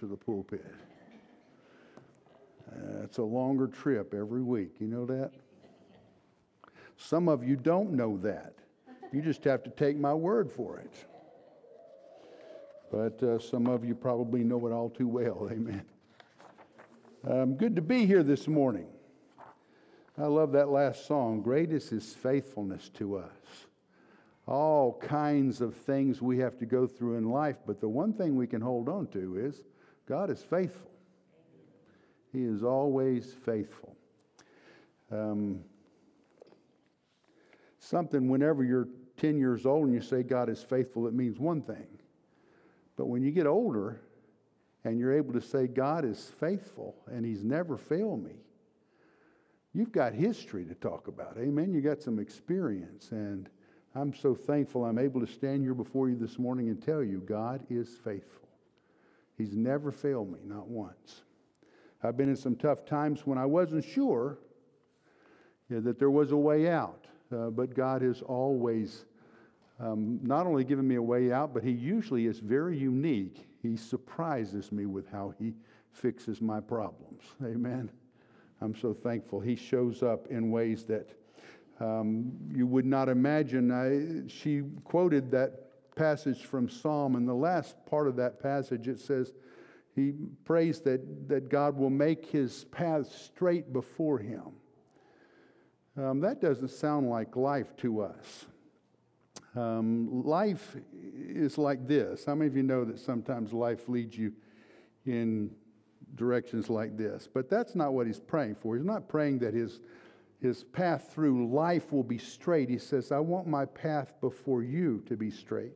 to the pulpit. Uh, it's a longer trip every week. You know that? Some of you don't know that. You just have to take my word for it. But uh, some of you probably know it all too well. Amen. Um, good to be here this morning. I love that last song. Great is his faithfulness to us. All kinds of things we have to go through in life, but the one thing we can hold on to is God is faithful. He is always faithful. Um, something, whenever you're 10 years old and you say God is faithful, it means one thing. But when you get older and you're able to say God is faithful and He's never failed me, you've got history to talk about. Amen. You got some experience. And I'm so thankful I'm able to stand here before you this morning and tell you God is faithful. He's never failed me, not once. I've been in some tough times when I wasn't sure that there was a way out, uh, but God has always um, not only given me a way out, but He usually is very unique. He surprises me with how He fixes my problems. Amen. I'm so thankful. He shows up in ways that um, you would not imagine. I, she quoted that passage from Psalm, and the last part of that passage it says, he prays that, that God will make his path straight before him. Um, that doesn't sound like life to us. Um, life is like this. How many of you know that sometimes life leads you in directions like this? But that's not what he's praying for. He's not praying that his, his path through life will be straight. He says, I want my path before you to be straight.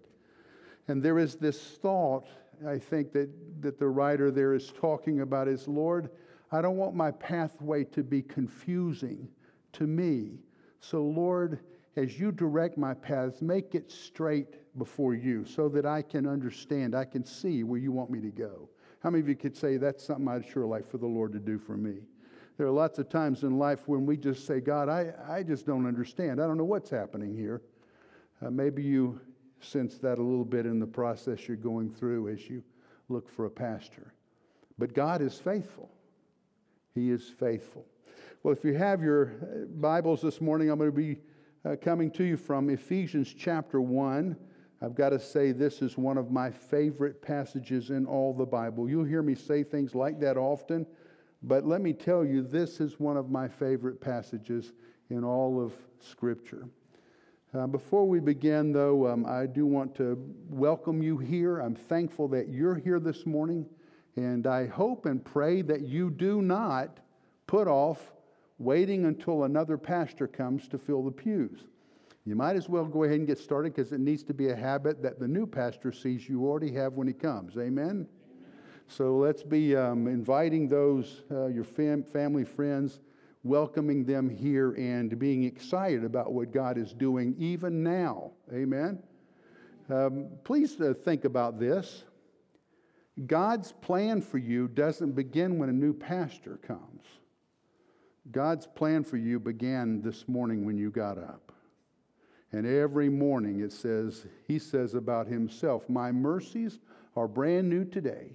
And there is this thought I think that, that the writer there is talking about is Lord, I don't want my pathway to be confusing to me. So, Lord, as you direct my paths, make it straight before you so that I can understand, I can see where you want me to go. How many of you could say that's something I'd sure like for the Lord to do for me? There are lots of times in life when we just say, God, I, I just don't understand. I don't know what's happening here. Uh, maybe you sense that a little bit in the process you're going through as you look for a pastor. But God is faithful. He is faithful. Well, if you have your uh, Bibles this morning, I'm going to be uh, coming to you from Ephesians chapter 1. I've got to say, this is one of my favorite passages in all the Bible. You'll hear me say things like that often, but let me tell you, this is one of my favorite passages in all of Scripture. Uh, before we begin, though, um, I do want to welcome you here. I'm thankful that you're here this morning, and I hope and pray that you do not put off waiting until another pastor comes to fill the pews. You might as well go ahead and get started because it needs to be a habit that the new pastor sees you already have when he comes. Amen? Amen. So let's be um, inviting those, uh, your fam- family, friends, welcoming them here and being excited about what God is doing even now. Amen. Um, please uh, think about this. God's plan for you doesn't begin when a new pastor comes. God's plan for you began this morning when you got up. And every morning it says, He says about Himself, My mercies are brand new today.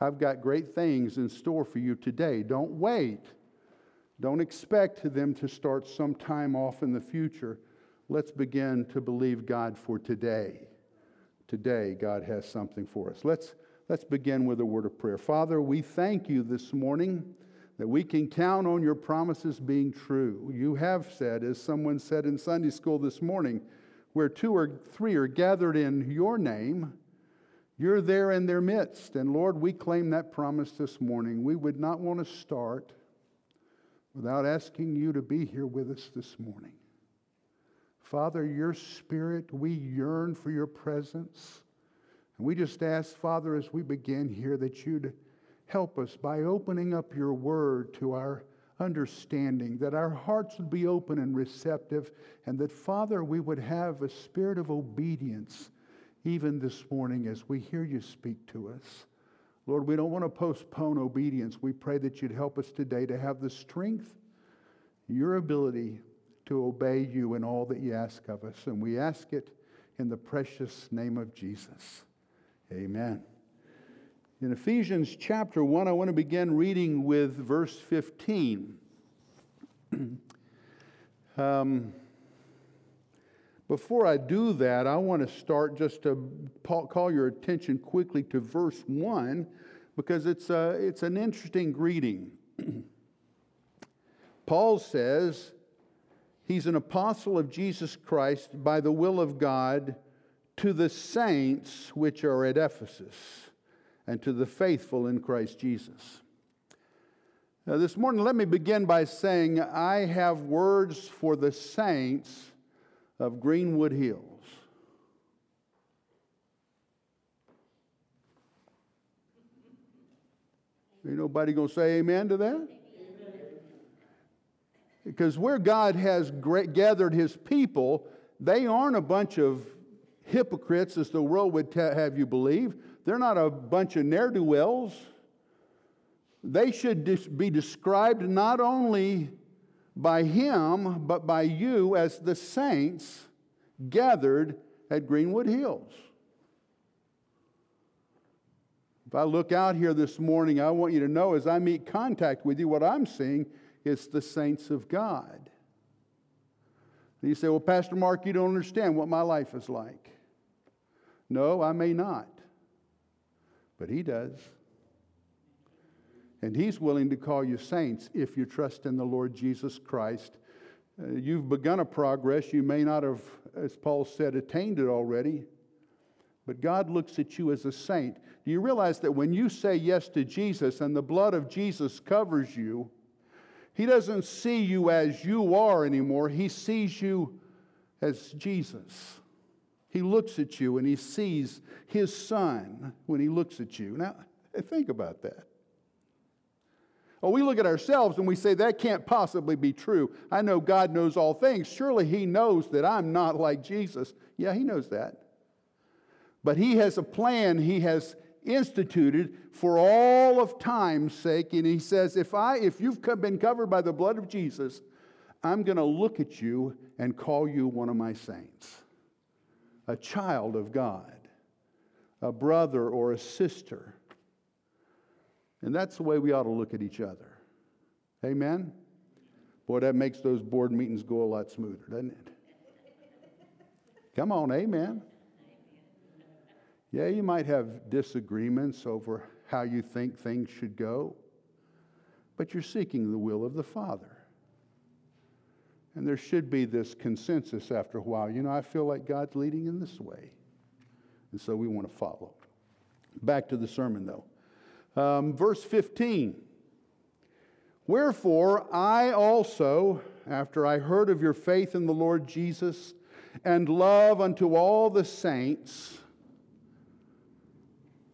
I've got great things in store for you today. Don't wait don't expect them to start sometime off in the future. Let's begin to believe God for today. Today, God has something for us. Let's, let's begin with a word of prayer. Father, we thank you this morning that we can count on your promises being true. You have said, as someone said in Sunday school this morning, where two or three are gathered in your name, you're there in their midst. And Lord, we claim that promise this morning. We would not want to start without asking you to be here with us this morning. Father, your spirit, we yearn for your presence. And we just ask, Father, as we begin here, that you'd help us by opening up your word to our understanding, that our hearts would be open and receptive, and that, Father, we would have a spirit of obedience even this morning as we hear you speak to us. Lord, we don't want to postpone obedience. We pray that you'd help us today to have the strength, your ability to obey you in all that you ask of us. And we ask it in the precious name of Jesus. Amen. In Ephesians chapter 1, I want to begin reading with verse 15. um, before I do that, I want to start just to call your attention quickly to verse 1 because it's, a, it's an interesting greeting. Paul says he's an apostle of Jesus Christ by the will of God to the saints which are at Ephesus and to the faithful in Christ Jesus. Now, this morning, let me begin by saying I have words for the saints of Greenwood Hills. Ain't nobody going to say amen to that? Because where God has gathered his people, they aren't a bunch of hypocrites, as the world would have you believe. They're not a bunch of ne'er do wells. They should be described not only by him, but by you as the saints gathered at Greenwood Hills. If I look out here this morning, I want you to know as I meet contact with you, what I'm seeing is the saints of God. And you say, Well, Pastor Mark, you don't understand what my life is like. No, I may not but He does. And He's willing to call you saints if you trust in the Lord Jesus Christ. Uh, you've begun a progress. You may not have, as Paul said, attained it already, but God looks at you as a saint. Do you realize that when you say yes to Jesus and the blood of Jesus covers you, He doesn't see you as you are anymore, He sees you as Jesus. He looks at you and he sees his son when he looks at you. Now, think about that. Oh, we look at ourselves and we say, that can't possibly be true. I know God knows all things. Surely he knows that I'm not like Jesus. Yeah, he knows that. But he has a plan he has instituted for all of time's sake. And he says, if, I, if you've been covered by the blood of Jesus, I'm going to look at you and call you one of my saints a child of God, a brother or a sister. And that's the way we ought to look at each other. Amen? Boy, that makes those board meetings go a lot smoother, doesn't it? Come on, amen. Yeah, you might have disagreements over how you think things should go, but you're seeking the will of the Father. And there should be this consensus after a while. You know, I feel like God's leading in this way. And so we want to follow. Back to the sermon, though. Um, verse 15 Wherefore I also, after I heard of your faith in the Lord Jesus and love unto all the saints,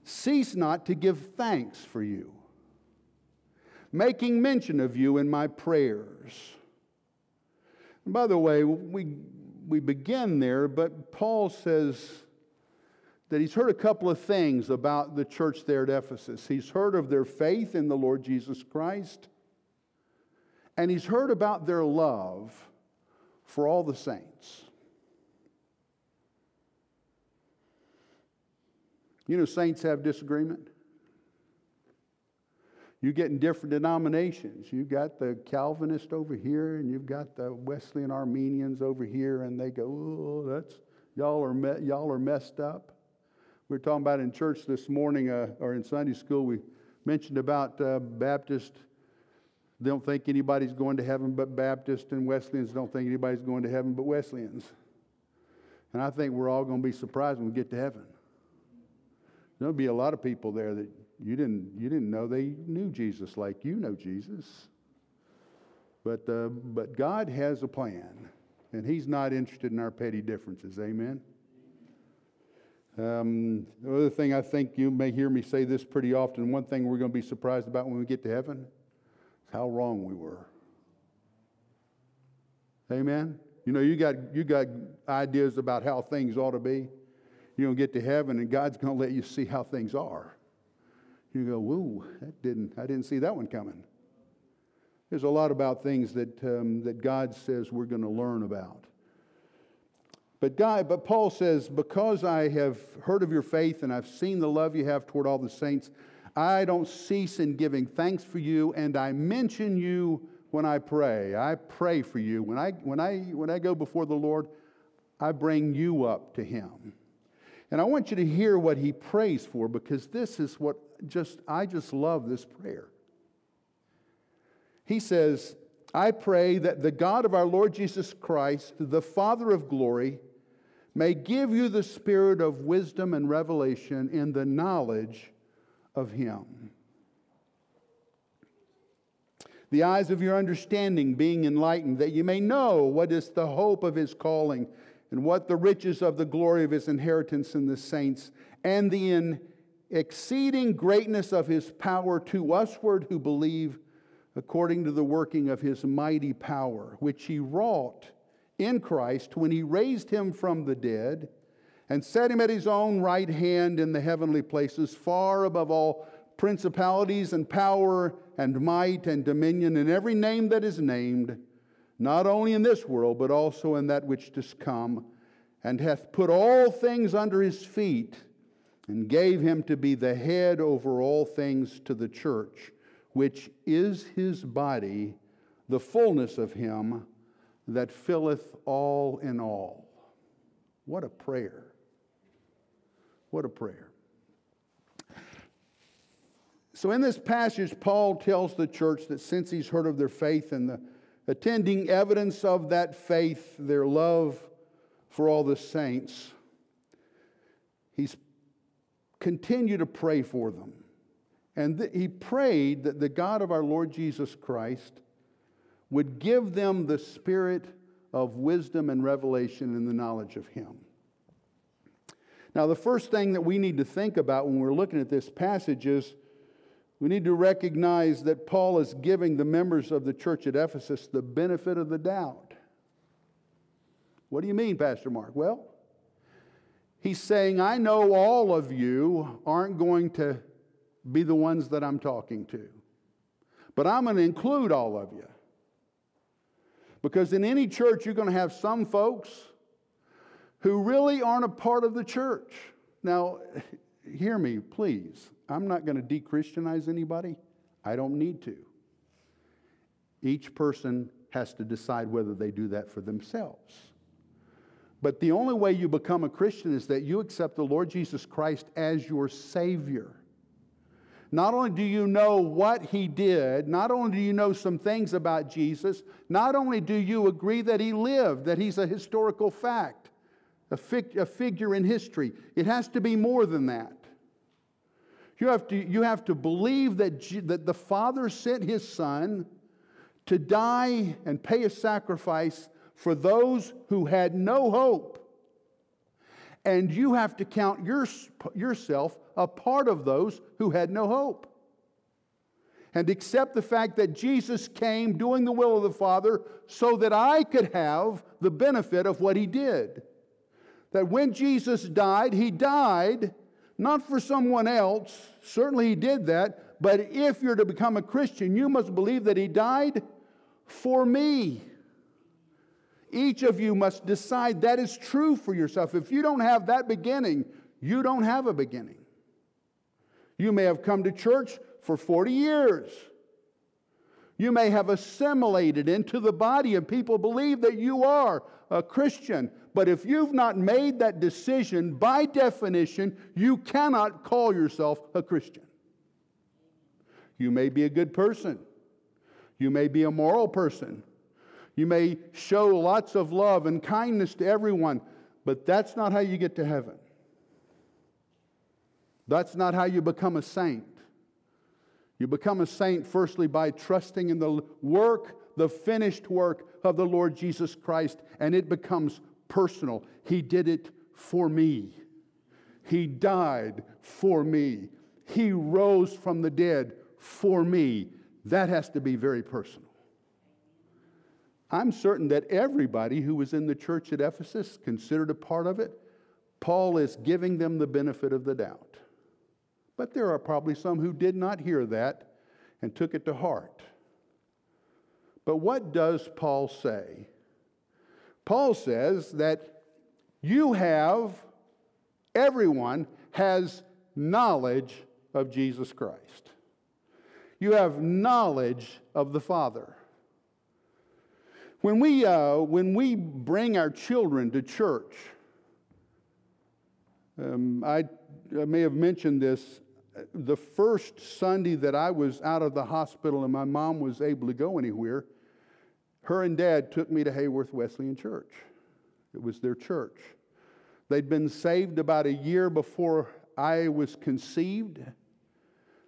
cease not to give thanks for you, making mention of you in my prayers. And by the way, we, we begin there, but Paul says that he's heard a couple of things about the church there at Ephesus. He's heard of their faith in the Lord Jesus Christ, and he's heard about their love for all the saints. You know, saints have disagreement. You get in different denominations. You've got the Calvinist over here, and you've got the Wesleyan Arminians over here, and they go, "Oh, that's y'all are me- y'all are messed up." We were talking about in church this morning, uh, or in Sunday school. We mentioned about uh, Baptist. They don't think anybody's going to heaven but Baptist, and Wesleyans don't think anybody's going to heaven but Wesleyans. And I think we're all going to be surprised when we get to heaven. There'll be a lot of people there that you didn't, you didn't know they knew Jesus like you know Jesus. But, uh, but God has a plan, and He's not interested in our petty differences. Amen? Um, the other thing I think you may hear me say this pretty often one thing we're going to be surprised about when we get to heaven is how wrong we were. Amen? You know, you got, you got ideas about how things ought to be. You're going to get to heaven, and God's going to let you see how things are. You go, whoa, that didn't, I didn't see that one coming. There's a lot about things that, um, that God says we're going to learn about. But, God, but Paul says, because I have heard of your faith and I've seen the love you have toward all the saints, I don't cease in giving thanks for you, and I mention you when I pray. I pray for you. When I, when I, when I go before the Lord, I bring you up to Him. And I want you to hear what he prays for because this is what just, I just love this prayer. He says, I pray that the God of our Lord Jesus Christ, the Father of glory, may give you the spirit of wisdom and revelation in the knowledge of him. The eyes of your understanding being enlightened, that you may know what is the hope of his calling and what the riches of the glory of his inheritance in the saints, and the in exceeding greatness of his power to usward who believe, according to the working of his mighty power, which he wrought in Christ when he raised him from the dead and set him at his own right hand in the heavenly places, far above all principalities and power and might and dominion and every name that is named not only in this world, but also in that which is come, and hath put all things under his feet, and gave him to be the head over all things to the church, which is his body, the fullness of him that filleth all in all. What a prayer! What a prayer. So, in this passage, Paul tells the church that since he's heard of their faith and the attending evidence of that faith, their love for all the saints, he's continued to pray for them. And th- he prayed that the God of our Lord Jesus Christ would give them the spirit of wisdom and revelation in the knowledge of him. Now, the first thing that we need to think about when we're looking at this passage is we need to recognize that Paul is giving the members of the church at Ephesus the benefit of the doubt. What do you mean, Pastor Mark? Well, he's saying, I know all of you aren't going to be the ones that I'm talking to, but I'm going to include all of you. Because in any church, you're going to have some folks who really aren't a part of the church. Now, hear me, please. I'm not going to de Christianize anybody. I don't need to. Each person has to decide whether they do that for themselves. But the only way you become a Christian is that you accept the Lord Jesus Christ as your Savior. Not only do you know what He did, not only do you know some things about Jesus, not only do you agree that He lived, that He's a historical fact, a, fig- a figure in history, it has to be more than that. You have to, you have to believe that, that the Father sent His Son to die and pay a sacrifice for those who had no hope. And you have to count your, yourself a part of those who had no hope. And accept the fact that Jesus came doing the will of the Father so that I could have the benefit of what He did. That when Jesus died, He died not for someone else. Certainly he did that. But if you're to become a Christian, you must believe that he died for me. Each of you must decide that is true for yourself. If you don't have that beginning, you don't have a beginning. You may have come to church for 40 years. You may have assimilated into the body, and people believe that you are a Christian. But if you've not made that decision, by definition, you cannot call yourself a Christian. You may be a good person. You may be a moral person. You may show lots of love and kindness to everyone, but that's not how you get to heaven. That's not how you become a saint. You become a saint firstly by trusting in the work, the finished work of the Lord Jesus Christ, and it becomes personal. He did it for me. He died for me. He rose from the dead for me. That has to be very personal. I'm certain that everybody who was in the church at Ephesus considered a part of it. Paul is giving them the benefit of the doubt. But there are probably some who did not hear that and took it to heart. But what does Paul say? Paul says that you have, everyone has knowledge of Jesus Christ. You have knowledge of the Father. When we, uh, when we bring our children to church, um, I, I may have mentioned this. The first Sunday that I was out of the hospital and my mom was able to go anywhere, her and dad took me to Hayworth Wesleyan Church. It was their church. They'd been saved about a year before I was conceived.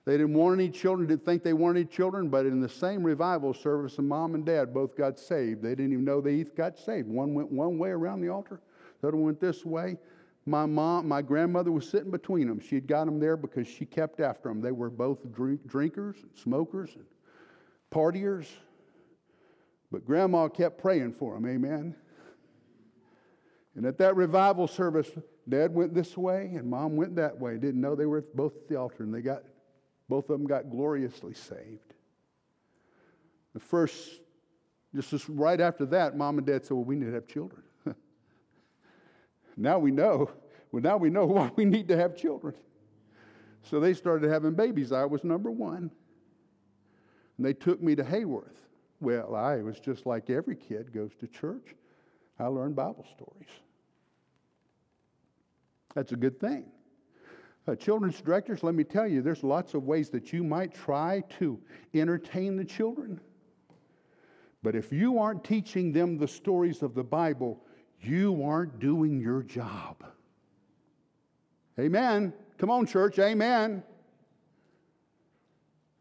They didn't want any children, didn't think they wanted any children, but in the same revival service, the mom and dad both got saved. They didn't even know they got saved. One went one way around the altar, the other went this way. My mom, my grandmother was sitting between them. She had got them there because she kept after them. They were both drink, drinkers, and smokers, and partiers. But grandma kept praying for them, amen. And at that revival service, dad went this way and mom went that way. Didn't know they were both at the altar, and they got both of them got gloriously saved. The first, just right after that, mom and dad said, Well, we need to have children. now we know. Well, now we know why we need to have children. So they started having babies. I was number one. And they took me to Hayworth. Well, I was just like every kid goes to church. I learned Bible stories. That's a good thing. Uh, children's directors, let me tell you, there's lots of ways that you might try to entertain the children. But if you aren't teaching them the stories of the Bible, you aren't doing your job. Amen. Come on, church. Amen.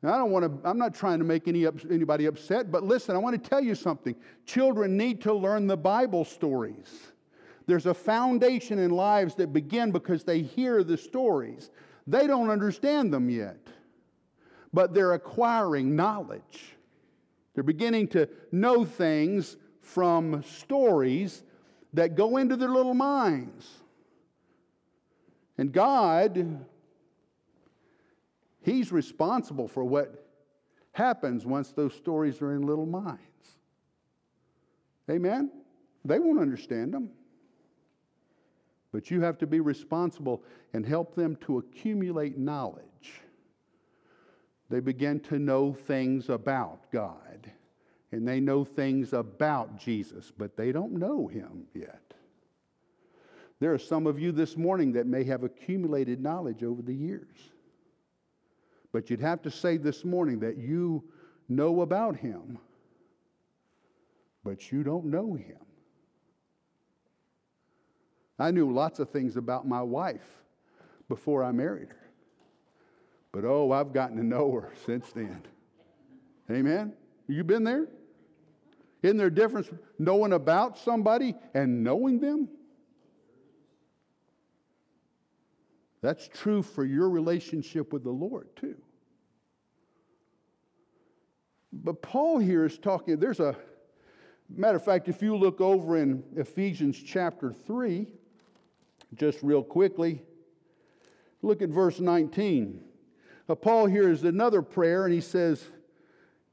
Now, I don't want to, I'm not trying to make any, anybody upset, but listen, I want to tell you something. Children need to learn the Bible stories. There's a foundation in lives that begin because they hear the stories. They don't understand them yet, but they're acquiring knowledge. They're beginning to know things from stories that go into their little minds. And God, He's responsible for what happens once those stories are in little minds. Amen? They won't understand them. But you have to be responsible and help them to accumulate knowledge. They begin to know things about God and they know things about Jesus, but they don't know him yet. There are some of you this morning that may have accumulated knowledge over the years. But you'd have to say this morning that you know about him, but you don't know him. I knew lots of things about my wife before I married her. But oh, I've gotten to know her since then. Amen? You been there? Isn't there a difference knowing about somebody and knowing them? That's true for your relationship with the Lord, too. But Paul here is talking, there's a matter of fact, if you look over in Ephesians chapter 3, just real quickly. Look at verse 19. Uh, Paul here is another prayer, and he says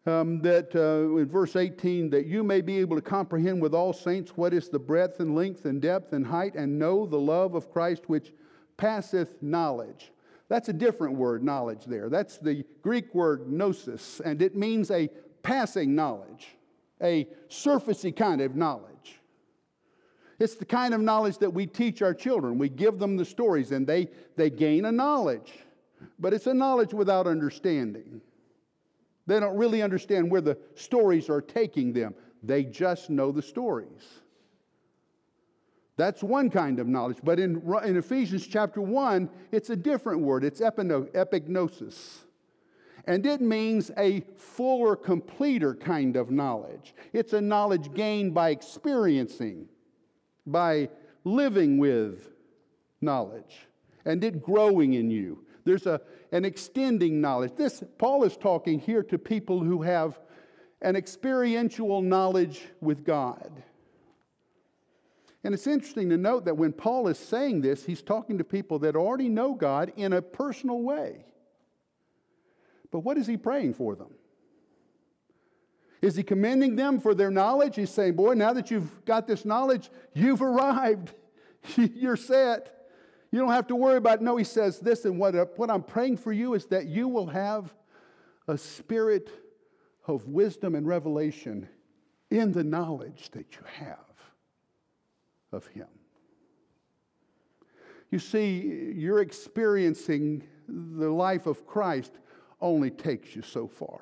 um, that uh, in verse 18, that you may be able to comprehend with all saints what is the breadth and length and depth and height, and know the love of Christ which passeth knowledge. That's a different word, knowledge, there. That's the Greek word gnosis, and it means a passing knowledge, a surfacey kind of knowledge. It's the kind of knowledge that we teach our children. We give them the stories and they, they gain a knowledge. But it's a knowledge without understanding. They don't really understand where the stories are taking them, they just know the stories. That's one kind of knowledge. But in, in Ephesians chapter 1, it's a different word. It's epignosis. And it means a fuller, completer kind of knowledge. It's a knowledge gained by experiencing by living with knowledge and it growing in you. There's a, an extending knowledge. This, Paul is talking here to people who have an experiential knowledge with God. And it's interesting to note that when Paul is saying this, he's talking to people that already know God in a personal way. But what is he praying for them? Is he commending them for their knowledge? He's saying, Boy, now that you've got this knowledge, you've arrived. You're set. You don't have to worry about, it. no, he says this, and what, uh, what I'm praying for you is that you will have a spirit of wisdom and revelation in the knowledge that you have of him. You see, you're experiencing the life of Christ only takes you so far.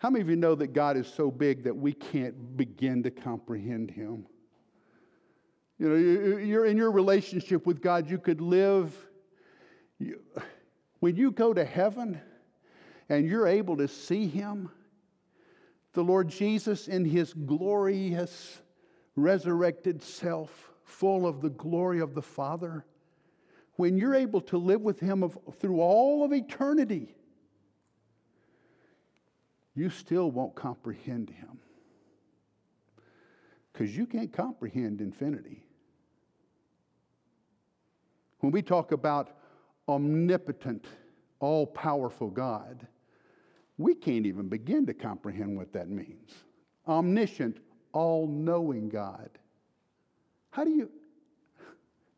How many of you know that God is so big that we can't begin to comprehend him? You know, you're in your relationship with God, you could live. You, when you go to heaven and you're able to see Him, the Lord Jesus in His glorious resurrected self, full of the glory of the Father, when you're able to live with Him of, through all of eternity, you still won't comprehend Him. Because you can't comprehend infinity. When we talk about omnipotent, all powerful God, we can't even begin to comprehend what that means. Omniscient, all knowing God. How do you,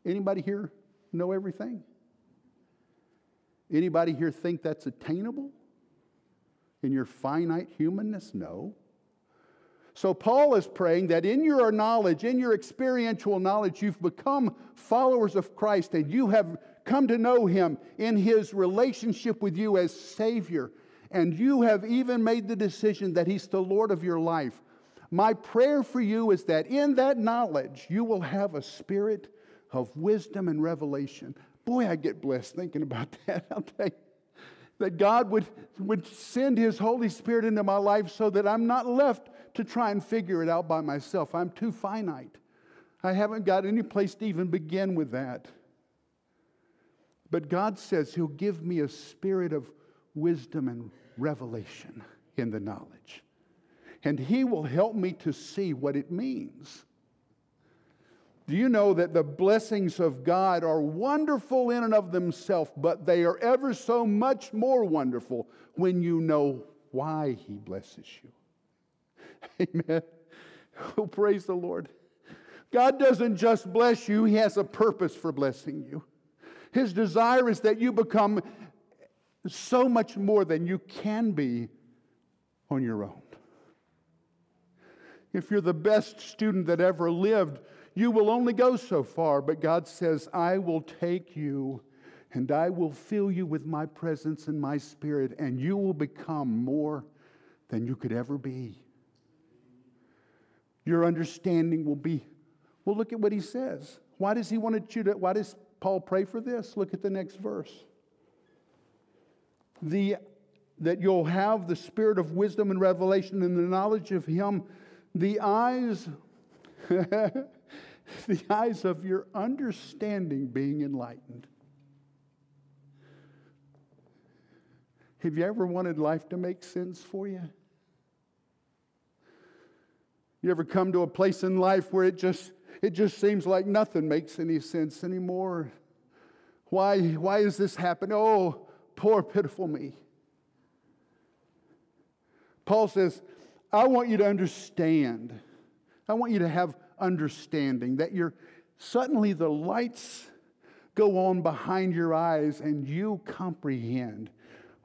anybody here know everything? Anybody here think that's attainable in your finite humanness? No. So, Paul is praying that in your knowledge, in your experiential knowledge, you've become followers of Christ and you have come to know him in his relationship with you as Savior. And you have even made the decision that he's the Lord of your life. My prayer for you is that in that knowledge, you will have a spirit of wisdom and revelation. Boy, I get blessed thinking about that. I'll tell you that God would, would send His Holy Spirit into my life so that I'm not left to try and figure it out by myself. I'm too finite. I haven't got any place to even begin with that. But God says He'll give me a spirit of wisdom and revelation in the knowledge. And He will help me to see what it means. Do you know that the blessings of God are wonderful in and of themselves, but they are ever so much more wonderful when you know why He blesses you? Amen. Oh, praise the Lord. God doesn't just bless you, He has a purpose for blessing you. His desire is that you become so much more than you can be on your own. If you're the best student that ever lived, you will only go so far, but God says, I will take you and I will fill you with my presence and my spirit, and you will become more than you could ever be. Your understanding will be, well, look at what he says. Why does he want you to, why does Paul pray for this? Look at the next verse. The, that you'll have the spirit of wisdom and revelation and the knowledge of him, the eyes, the eyes of your understanding being enlightened. Have you ever wanted life to make sense for you? You ever come to a place in life where it just it just seems like nothing makes any sense anymore? Why why is this happening? Oh, poor pitiful me. Paul says, I want you to understand. I want you to have understanding that you're suddenly the lights go on behind your eyes and you comprehend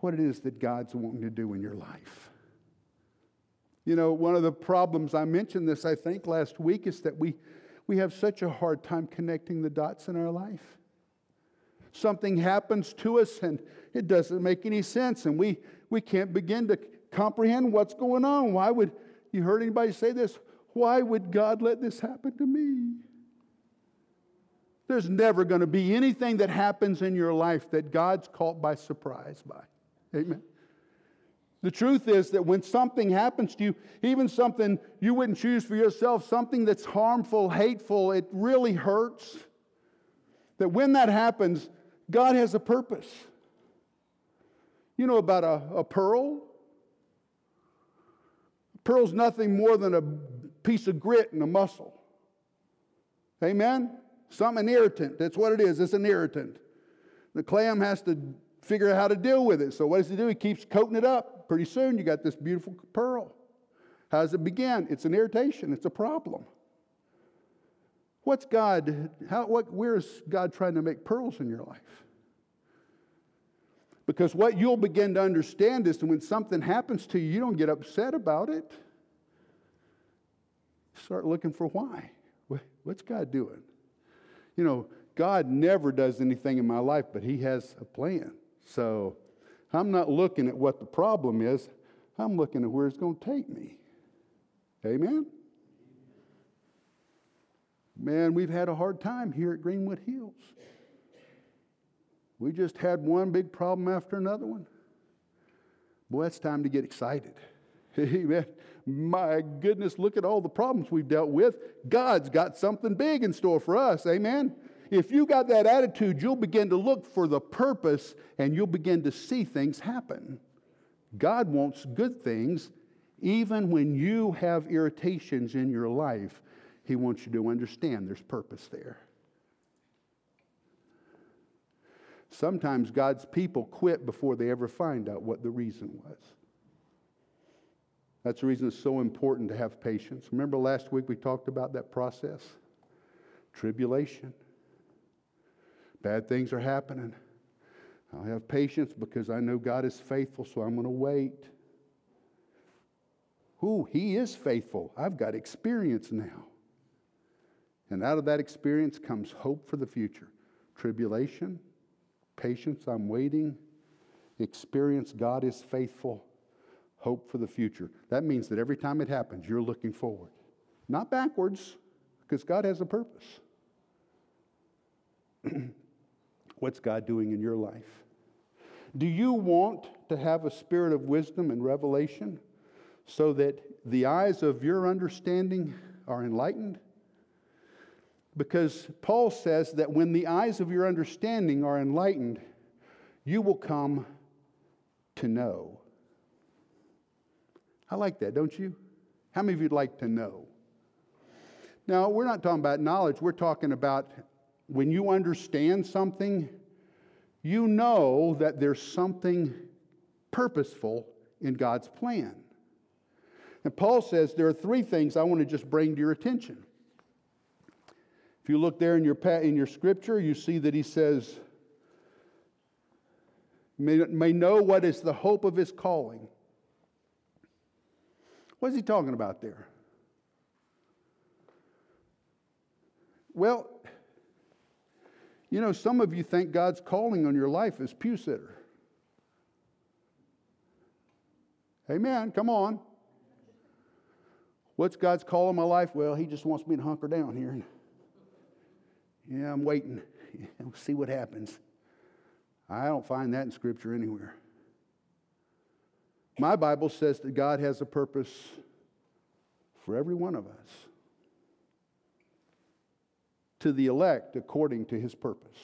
what it is that God's wanting to do in your life. You know, one of the problems, I mentioned this, I think, last week, is that we, we have such a hard time connecting the dots in our life. Something happens to us and it doesn't make any sense, and we, we can't begin to comprehend what's going on. Why would, you heard anybody say this? Why would God let this happen to me? There's never going to be anything that happens in your life that God's caught by surprise by. Amen. The truth is that when something happens to you, even something you wouldn't choose for yourself, something that's harmful, hateful, it really hurts. That when that happens, God has a purpose. You know about a, a pearl? A pearl's nothing more than a piece of grit and a mussel. Amen? Something irritant. That's what it is. It's an irritant. The clam has to figure out how to deal with it. So what does he do? He keeps coating it up pretty soon you got this beautiful pearl. How does it begin? It's an irritation, it's a problem. What's God, how, what, where's God trying to make pearls in your life? Because what you'll begin to understand is that when something happens to you, you don't get upset about it. Start looking for why. What's God doing? You know, God never does anything in my life, but He has a plan. So I'm not looking at what the problem is, I'm looking at where it's going to take me. Amen? Man, we've had a hard time here at Greenwood Hills. We just had one big problem after another one. Boy, it's time to get excited. Amen. My goodness, look at all the problems we've dealt with. God's got something big in store for us. Amen. If you got that attitude, you'll begin to look for the purpose and you'll begin to see things happen. God wants good things even when you have irritations in your life. He wants you to understand there's purpose there. Sometimes God's people quit before they ever find out what the reason was. That's the reason it's so important to have patience. Remember last week we talked about that process? Tribulation. Bad things are happening. I'll have patience because I know God is faithful, so I'm going to wait. Who? He is faithful. I've got experience now. And out of that experience comes hope for the future. Tribulation, patience, I'm waiting. Experience, God is faithful. Hope for the future. That means that every time it happens, you're looking forward, not backwards, because God has a purpose. What's God doing in your life? Do you want to have a spirit of wisdom and revelation so that the eyes of your understanding are enlightened? Because Paul says that when the eyes of your understanding are enlightened, you will come to know. I like that, don't you? How many of you'd like to know? Now, we're not talking about knowledge, we're talking about when you understand something, you know that there's something purposeful in God's plan. And Paul says there are three things I want to just bring to your attention. If you look there in your, in your scripture, you see that he says, may, may know what is the hope of his calling. What is he talking about there? Well, you know, some of you think God's calling on your life is pew sitter. Amen. Come on. What's God's call on my life? Well, He just wants me to hunker down here. Yeah, I'm waiting. We'll see what happens. I don't find that in Scripture anywhere. My Bible says that God has a purpose for every one of us to the elect according to his purpose.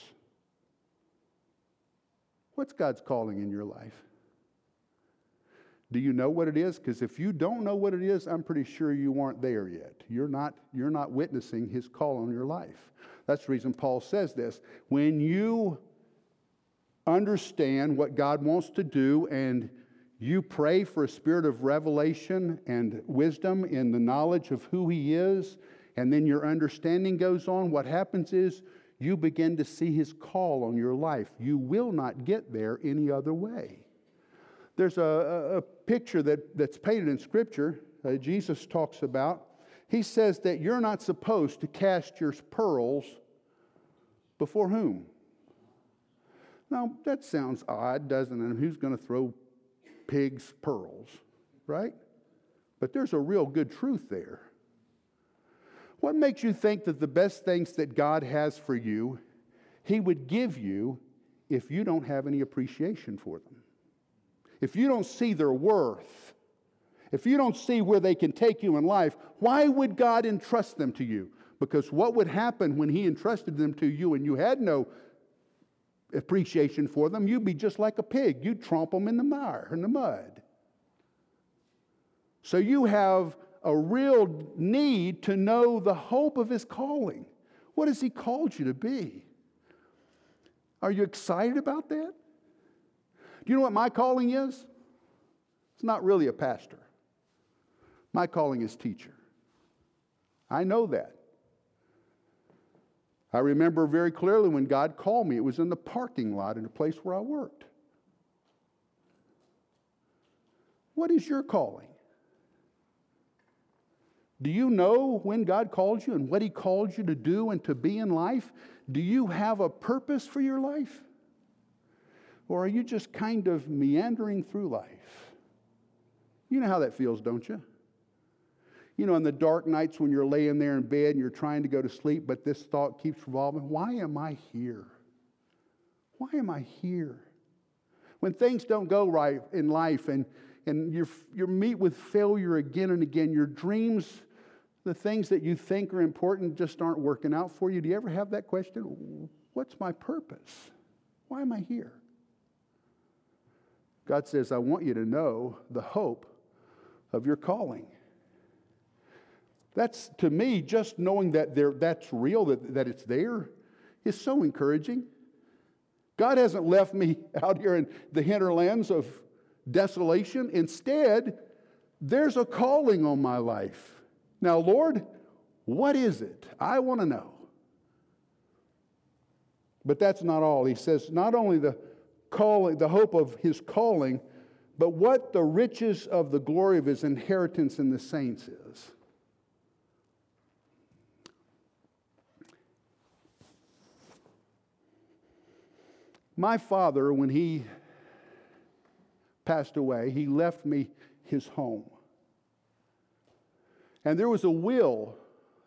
What's God's calling in your life? Do you know what it is? Because if you don't know what it is, I'm pretty sure you aren't there yet. You're not, you're not witnessing his call on your life. That's the reason Paul says this. When you understand what God wants to do and you pray for a spirit of revelation and wisdom in the knowledge of who he is, and then your understanding goes on, what happens is you begin to see his call on your life. You will not get there any other way. There's a, a picture that, that's painted in Scripture, Jesus talks about. He says that you're not supposed to cast your pearls before whom? Now, that sounds odd, doesn't it? Who's going to throw pigs' pearls, right? But there's a real good truth there. What makes you think that the best things that God has for you, He would give you if you don't have any appreciation for them? If you don't see their worth, if you don't see where they can take you in life, why would God entrust them to you? Because what would happen when He entrusted them to you and you had no appreciation for them? You'd be just like a pig. You'd tromp them in the mire, in the mud. So you have a real need to know the hope of his calling. What has he called you to be? Are you excited about that? Do you know what my calling is? It's not really a pastor. My calling is teacher. I know that. I remember very clearly when God called me, it was in the parking lot in a place where I worked. What is your calling? Do you know when God called you and what He called you to do and to be in life? Do you have a purpose for your life? Or are you just kind of meandering through life? You know how that feels, don't you? You know, in the dark nights when you're laying there in bed and you're trying to go to sleep, but this thought keeps revolving why am I here? Why am I here? When things don't go right in life and and you're, you meet with failure again and again. Your dreams, the things that you think are important, just aren't working out for you. Do you ever have that question? What's my purpose? Why am I here? God says, I want you to know the hope of your calling. That's to me, just knowing that there, that's real, that, that it's there, is so encouraging. God hasn't left me out here in the hinterlands of desolation. Instead, there's a calling on my life. Now, Lord, what is it? I want to know. But that's not all. He says not only the calling, the hope of his calling, but what the riches of the glory of his inheritance in the saints is. My father, when he passed away, he left me his home. And there was a will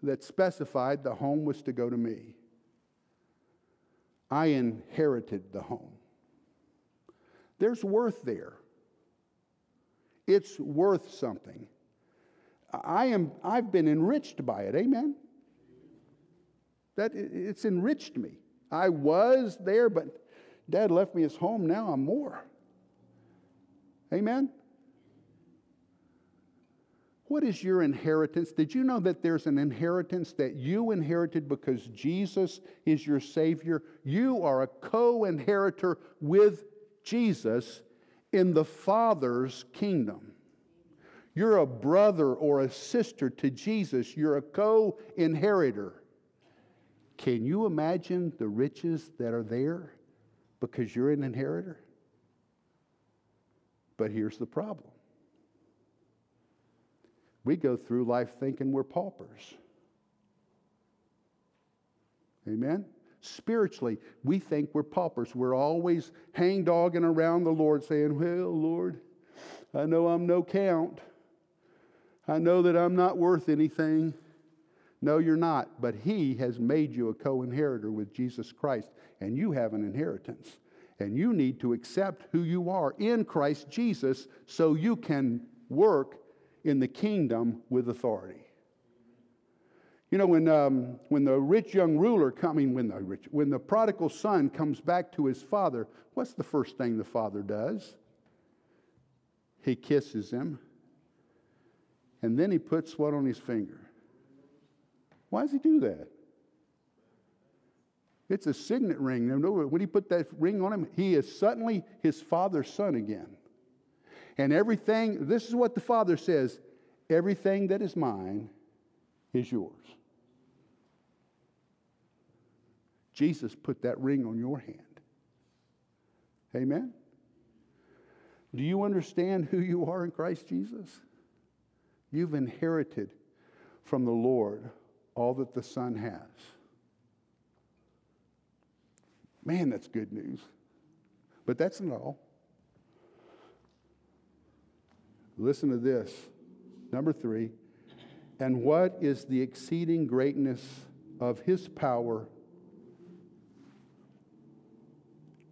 that specified the home was to go to me. I inherited the home. There's worth there. It's worth something. I am, I've been enriched by it. Amen? That it's enriched me. I was there, but dad left me his home. Now I'm more. Amen? What is your inheritance? Did you know that there's an inheritance that you inherited because Jesus is your Savior? You are a co inheritor with Jesus in the Father's kingdom. You're a brother or a sister to Jesus, you're a co inheritor. Can you imagine the riches that are there because you're an inheritor? But here's the problem we go through life thinking we're paupers. Amen? Spiritually, we think we're paupers. We're always hangdogging around the Lord saying, Well, Lord, I know I'm no count. I know that I'm not worth anything. No, you're not. But He has made you a co inheritor with Jesus Christ, and you have an inheritance. And you need to accept who you are in Christ Jesus so you can work in the kingdom with authority. You know, when, um, when the rich young ruler coming, when the rich, when the prodigal son comes back to his father, what's the first thing the father does? He kisses him, and then he puts what on his finger? Why does he do that? It's a signet ring. When he put that ring on him, he is suddenly his father's son again. And everything, this is what the father says everything that is mine is yours. Jesus put that ring on your hand. Amen? Do you understand who you are in Christ Jesus? You've inherited from the Lord all that the Son has. Man, that's good news. But that's not all. Listen to this. Number three. And what is the exceeding greatness of his power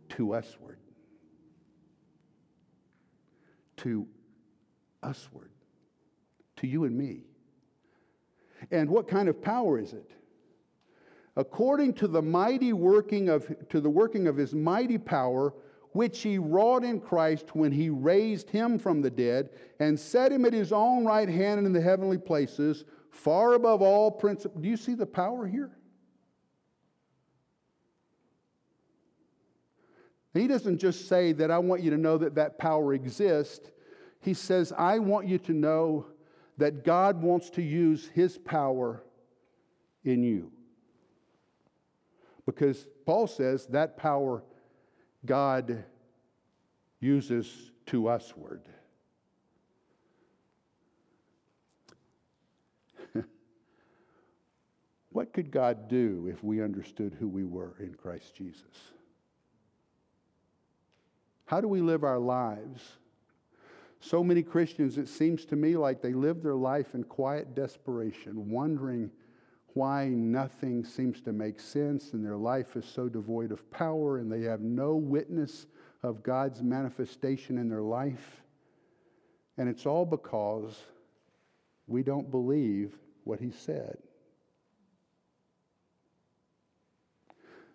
to usward? To usward. To you and me. And what kind of power is it? according to the mighty working of to the working of his mighty power which he wrought in Christ when he raised him from the dead and set him at his own right hand in the heavenly places far above all principles do you see the power here he doesn't just say that i want you to know that that power exists he says i want you to know that god wants to use his power in you Because Paul says that power God uses to usward. what could God do if we understood who we were in Christ Jesus? How do we live our lives? So many Christians, it seems to me like they live their life in quiet desperation, wondering why nothing seems to make sense and their life is so devoid of power and they have no witness of God's manifestation in their life. And it's all because we don't believe what He said.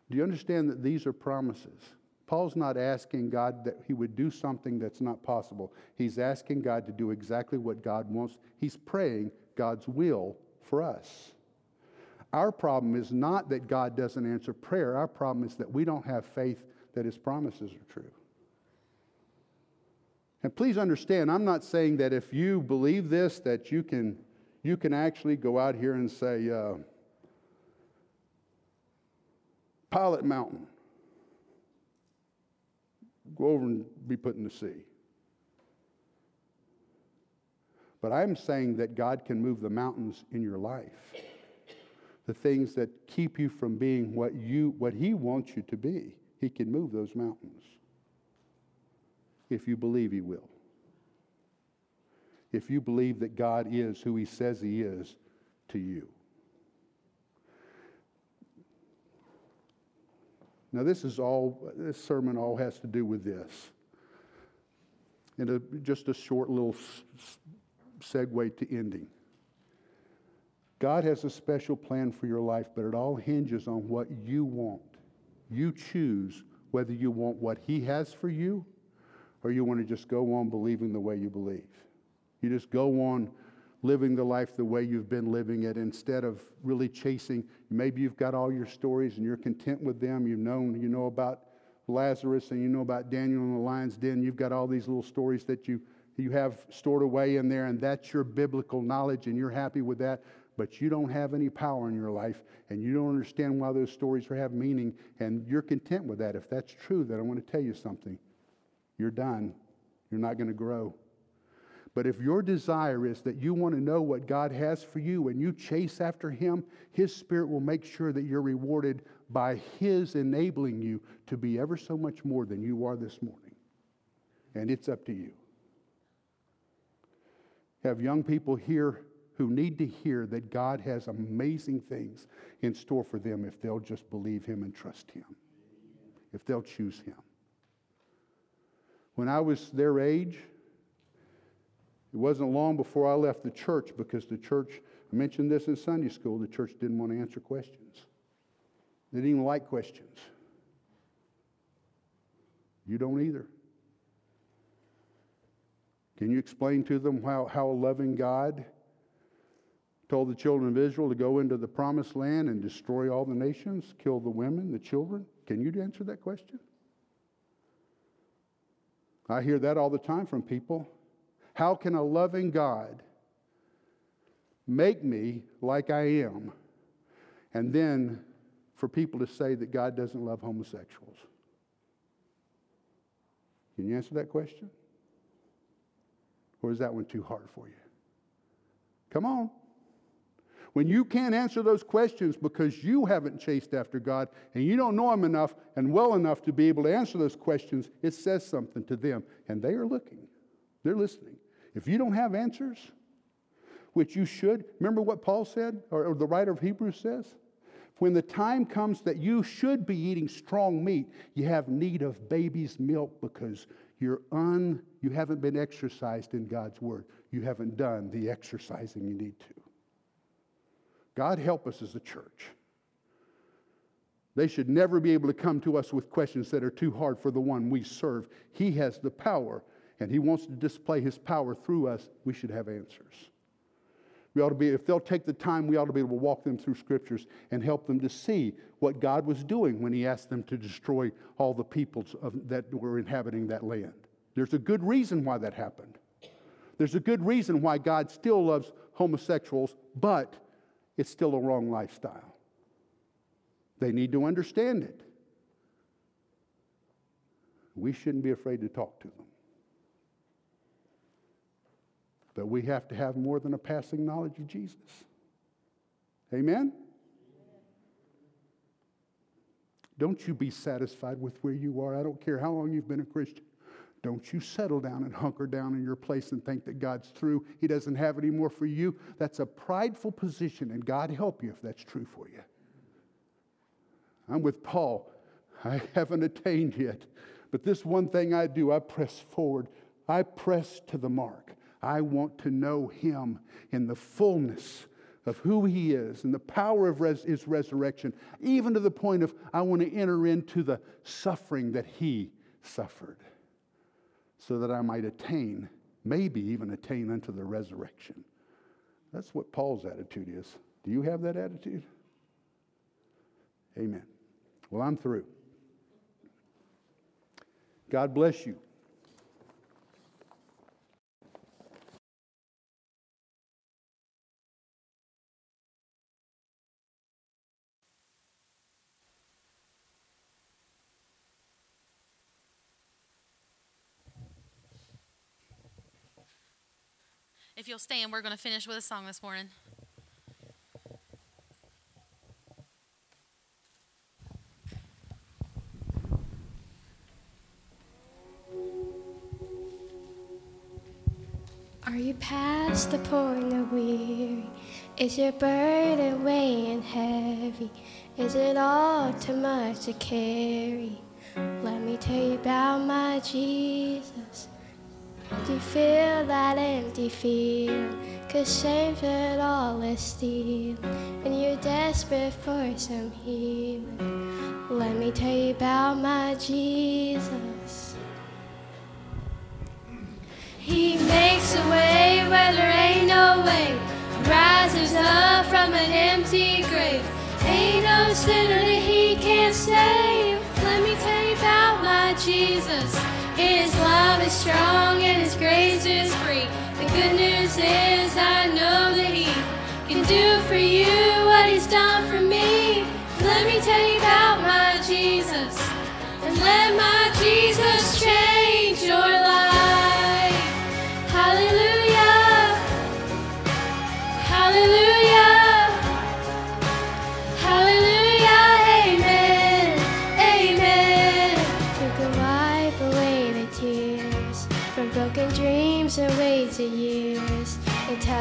Do you understand that these are promises? Paul's not asking God that he would do something that's not possible. He's asking God to do exactly what God wants. He's praying God's will for us. Our problem is not that God doesn't answer prayer. Our problem is that we don't have faith that his promises are true. And please understand, I'm not saying that if you believe this, that you can, you can actually go out here and say, uh, Pilot Mountain, go over and be put in the sea. But I'm saying that God can move the mountains in your life. The things that keep you from being what you what he wants you to be. He can move those mountains if you believe He will. If you believe that God is who He says He is to you. Now, this is all, this sermon all has to do with this. And a, just a short little segue to ending. God has a special plan for your life, but it all hinges on what you want. You choose whether you want what He has for you or you want to just go on believing the way you believe. You just go on living the life the way you've been living it instead of really chasing. Maybe you've got all your stories and you're content with them. You've known, you know about Lazarus and you know about Daniel in the lion's den. You've got all these little stories that you, you have stored away in there, and that's your biblical knowledge, and you're happy with that. But you don't have any power in your life, and you don't understand why those stories have meaning, and you're content with that. If that's true, then I want to tell you something you're done. You're not going to grow. But if your desire is that you want to know what God has for you and you chase after Him, His Spirit will make sure that you're rewarded by His enabling you to be ever so much more than you are this morning. And it's up to you. Have young people here who need to hear that God has amazing things in store for them if they'll just believe Him and trust Him, if they'll choose Him. When I was their age, it wasn't long before I left the church because the church, I mentioned this in Sunday school, the church didn't want to answer questions. They didn't even like questions. You don't either. Can you explain to them how, how a loving God told the children of Israel to go into the promised land and destroy all the nations, kill the women, the children? Can you answer that question? I hear that all the time from people. How can a loving God make me like I am? And then for people to say that God doesn't love homosexuals. Can you answer that question? Or is that one too hard for you? Come on. When you can't answer those questions because you haven't chased after God and you don't know Him enough and well enough to be able to answer those questions, it says something to them. And they are looking, they're listening. If you don't have answers, which you should, remember what Paul said, or, or the writer of Hebrews says? When the time comes that you should be eating strong meat, you have need of baby's milk because you're un, you haven't been exercised in God's word. You haven't done the exercising you need to. God help us as a church. They should never be able to come to us with questions that are too hard for the one we serve. He has the power, and He wants to display His power through us. We should have answers. We ought to be, if they'll take the time, we ought to be able to walk them through scriptures and help them to see what God was doing when He asked them to destroy all the peoples of, that were inhabiting that land. There's a good reason why that happened. There's a good reason why God still loves homosexuals, but it's still a wrong lifestyle. They need to understand it. We shouldn't be afraid to talk to them. But we have to have more than a passing knowledge of Jesus. Amen? Don't you be satisfied with where you are. I don't care how long you've been a Christian. Don't you settle down and hunker down in your place and think that God's through. He doesn't have any more for you. That's a prideful position, and God help you if that's true for you. I'm with Paul. I haven't attained yet. But this one thing I do, I press forward. I press to the mark. I want to know him in the fullness of who he is and the power of res- his resurrection, even to the point of I want to enter into the suffering that he suffered so that I might attain, maybe even attain unto the resurrection. That's what Paul's attitude is. Do you have that attitude? Amen. Well, I'm through. God bless you. Stand, we're going to finish with a song this morning. Are you past the point of weary? Is your burden weighing heavy? Is it all too much to carry? Let me tell you about my Jesus. Do you feel that empty feeling? Cause shame all is stealing, and you're desperate for some healing. Let me tell you about my Jesus. He makes a way where there ain't no way, rises up from an empty grave. Ain't no sinner that he can't save. Let me tell you about my Jesus. Strong and His grace is free. The good news is I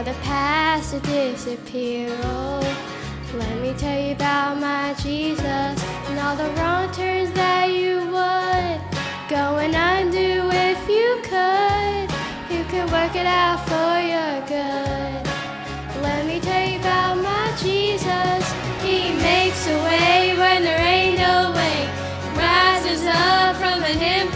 tell the past to disappear. Oh, let me tell you about my Jesus and all the wrong turns that you would go and undo if you could. You can work it out for your good. Let me tell you about my Jesus. He makes a way when there ain't no way. Rises up from an empty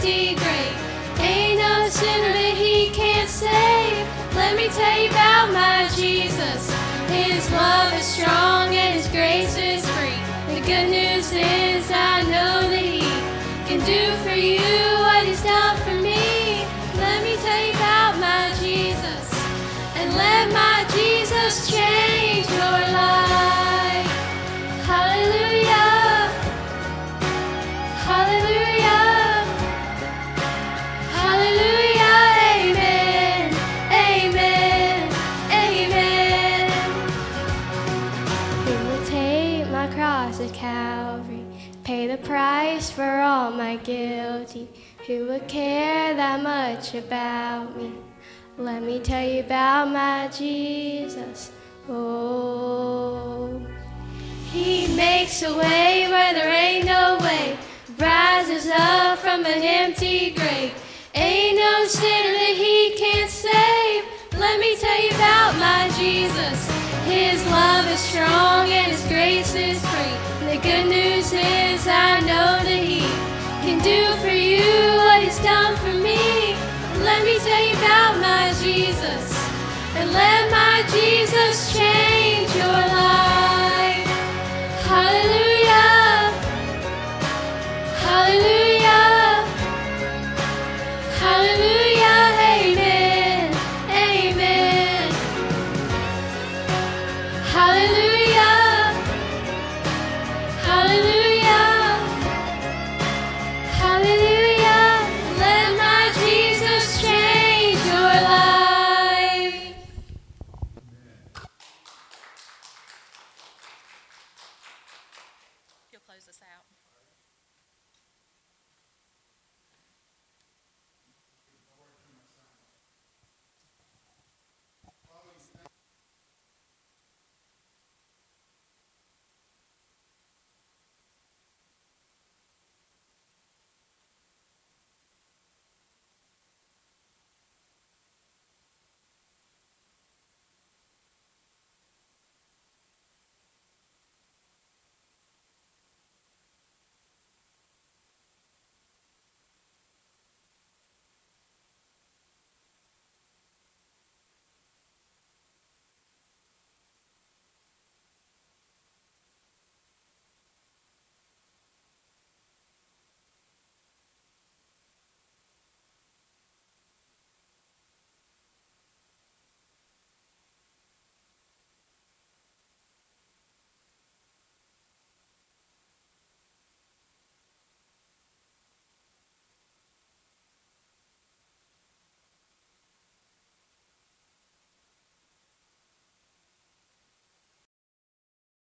about my Jesus. His love is strong and his grace is free. The good news is I know that he can do for you guilty. Who would care that much about me? Let me tell you about my Jesus. Oh, He makes a way where there ain't no way, rises up from an empty grave. Ain't no sinner that He can't save. Let me tell you about my Jesus. His love is strong and His grace is free. The good news is I know that He can do for you what He's done for me. Let me tell you about my Jesus. And let my Jesus change your life.